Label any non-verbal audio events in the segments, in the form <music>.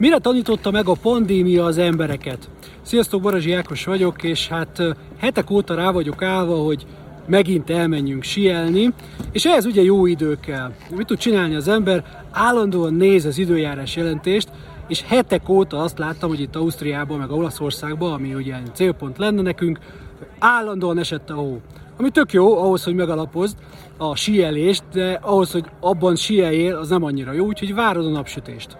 Mire tanította meg a pandémia az embereket? Sziasztok, Barazsi Ákos vagyok, és hát hetek óta rá vagyok állva, hogy megint elmenjünk sielni, és ehhez ugye jó idő kell. Mit tud csinálni az ember? Állandóan néz az időjárás jelentést, és hetek óta azt láttam, hogy itt Ausztriában, meg Olaszországban, ami ugye célpont lenne nekünk, állandóan esett a hó. Ami tök jó ahhoz, hogy megalapozd a sielést, de ahhoz, hogy abban sieljél, az nem annyira jó, úgyhogy várod a napsütést.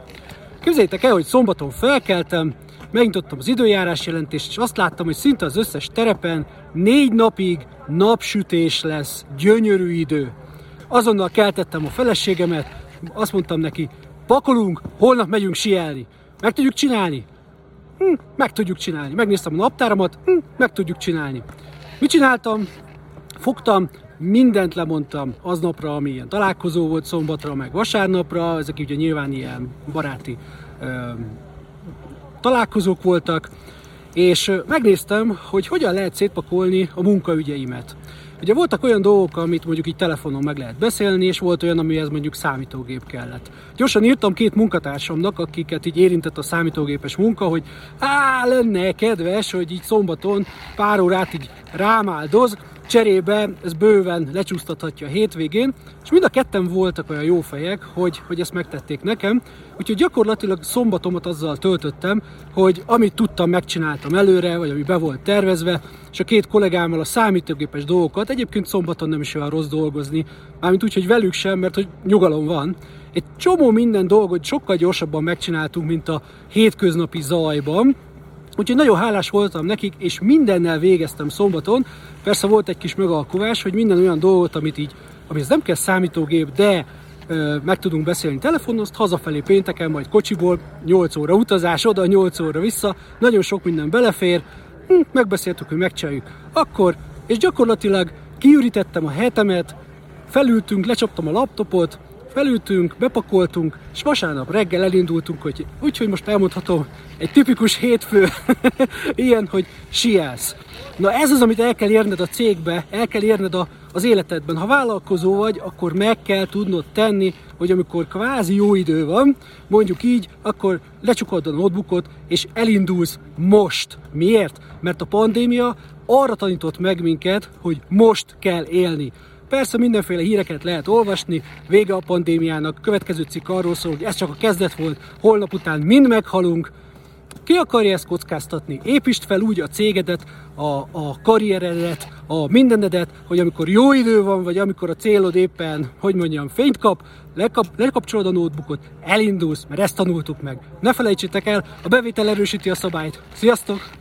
Képzeljétek el, hogy szombaton felkeltem, megnyitottam az időjárás jelentést, és azt láttam, hogy szinte az összes terepen négy napig napsütés lesz, gyönyörű idő. Azonnal keltettem a feleségemet, azt mondtam neki, pakolunk, holnap megyünk sielni. Meg tudjuk csinálni? Hm, meg tudjuk csinálni. Megnéztem a naptáramat, hm, meg tudjuk csinálni. Mit csináltam? Fogtam, mindent lemondtam aznapra, ami ilyen találkozó volt szombatra, meg vasárnapra, ezek ugye nyilván ilyen baráti ö, találkozók voltak, és megnéztem, hogy hogyan lehet szétpakolni a munkaügyeimet. Ugye voltak olyan dolgok, amit mondjuk így telefonon meg lehet beszélni, és volt olyan, amihez mondjuk számítógép kellett. Gyorsan írtam két munkatársamnak, akiket így érintett a számítógépes munka, hogy á, lenne kedves, hogy így szombaton pár órát így rámáldoz, cserébe ez bőven lecsúsztathatja a hétvégén, és mind a ketten voltak olyan jó fejek, hogy, hogy ezt megtették nekem, úgyhogy gyakorlatilag szombatomat azzal töltöttem, hogy amit tudtam, megcsináltam előre, vagy ami be volt tervezve, és a két kollégámmal a számítógépes dolgokat, egyébként szombaton nem is olyan rossz dolgozni, mármint úgy, hogy velük sem, mert hogy nyugalom van, egy csomó minden dolgot sokkal gyorsabban megcsináltunk, mint a hétköznapi zajban, Úgyhogy nagyon hálás voltam nekik, és mindennel végeztem szombaton. Persze volt egy kis megalkovás, hogy minden olyan dolgot, amit így, amihez nem kell számítógép, de ö, meg tudunk beszélni telefonon, azt hazafelé pénteken, majd kocsiból, 8 óra utazás, oda 8 óra vissza, nagyon sok minden belefér, hm, megbeszéltük, hogy megcsináljuk. Akkor, és gyakorlatilag kiürítettem a hetemet, felültünk, lecsaptam a laptopot, felültünk, bepakoltunk, és vasárnap reggel elindultunk, hogy úgyhogy most elmondhatom, egy tipikus hétfő <laughs> ilyen, hogy sielsz. Na ez az, amit el kell érned a cégbe, el kell érned a, az életedben. Ha vállalkozó vagy, akkor meg kell tudnod tenni, hogy amikor kvázi jó idő van, mondjuk így, akkor lecsukod a notebookot, és elindulsz most. Miért? Mert a pandémia arra tanított meg minket, hogy most kell élni. Persze mindenféle híreket lehet olvasni, vége a pandémiának, következő cikk arról szól, hogy ez csak a kezdet volt, holnap után mind meghalunk, ki akarja ezt kockáztatni? Építsd fel úgy a cégedet, a, a karrieredet, a mindenedet, hogy amikor jó idő van, vagy amikor a célod éppen, hogy mondjam, fényt kap, lekap, lekapcsolod a notebookot, elindulsz, mert ezt tanultuk meg. Ne felejtsétek el, a bevétel erősíti a szabályt. Sziasztok!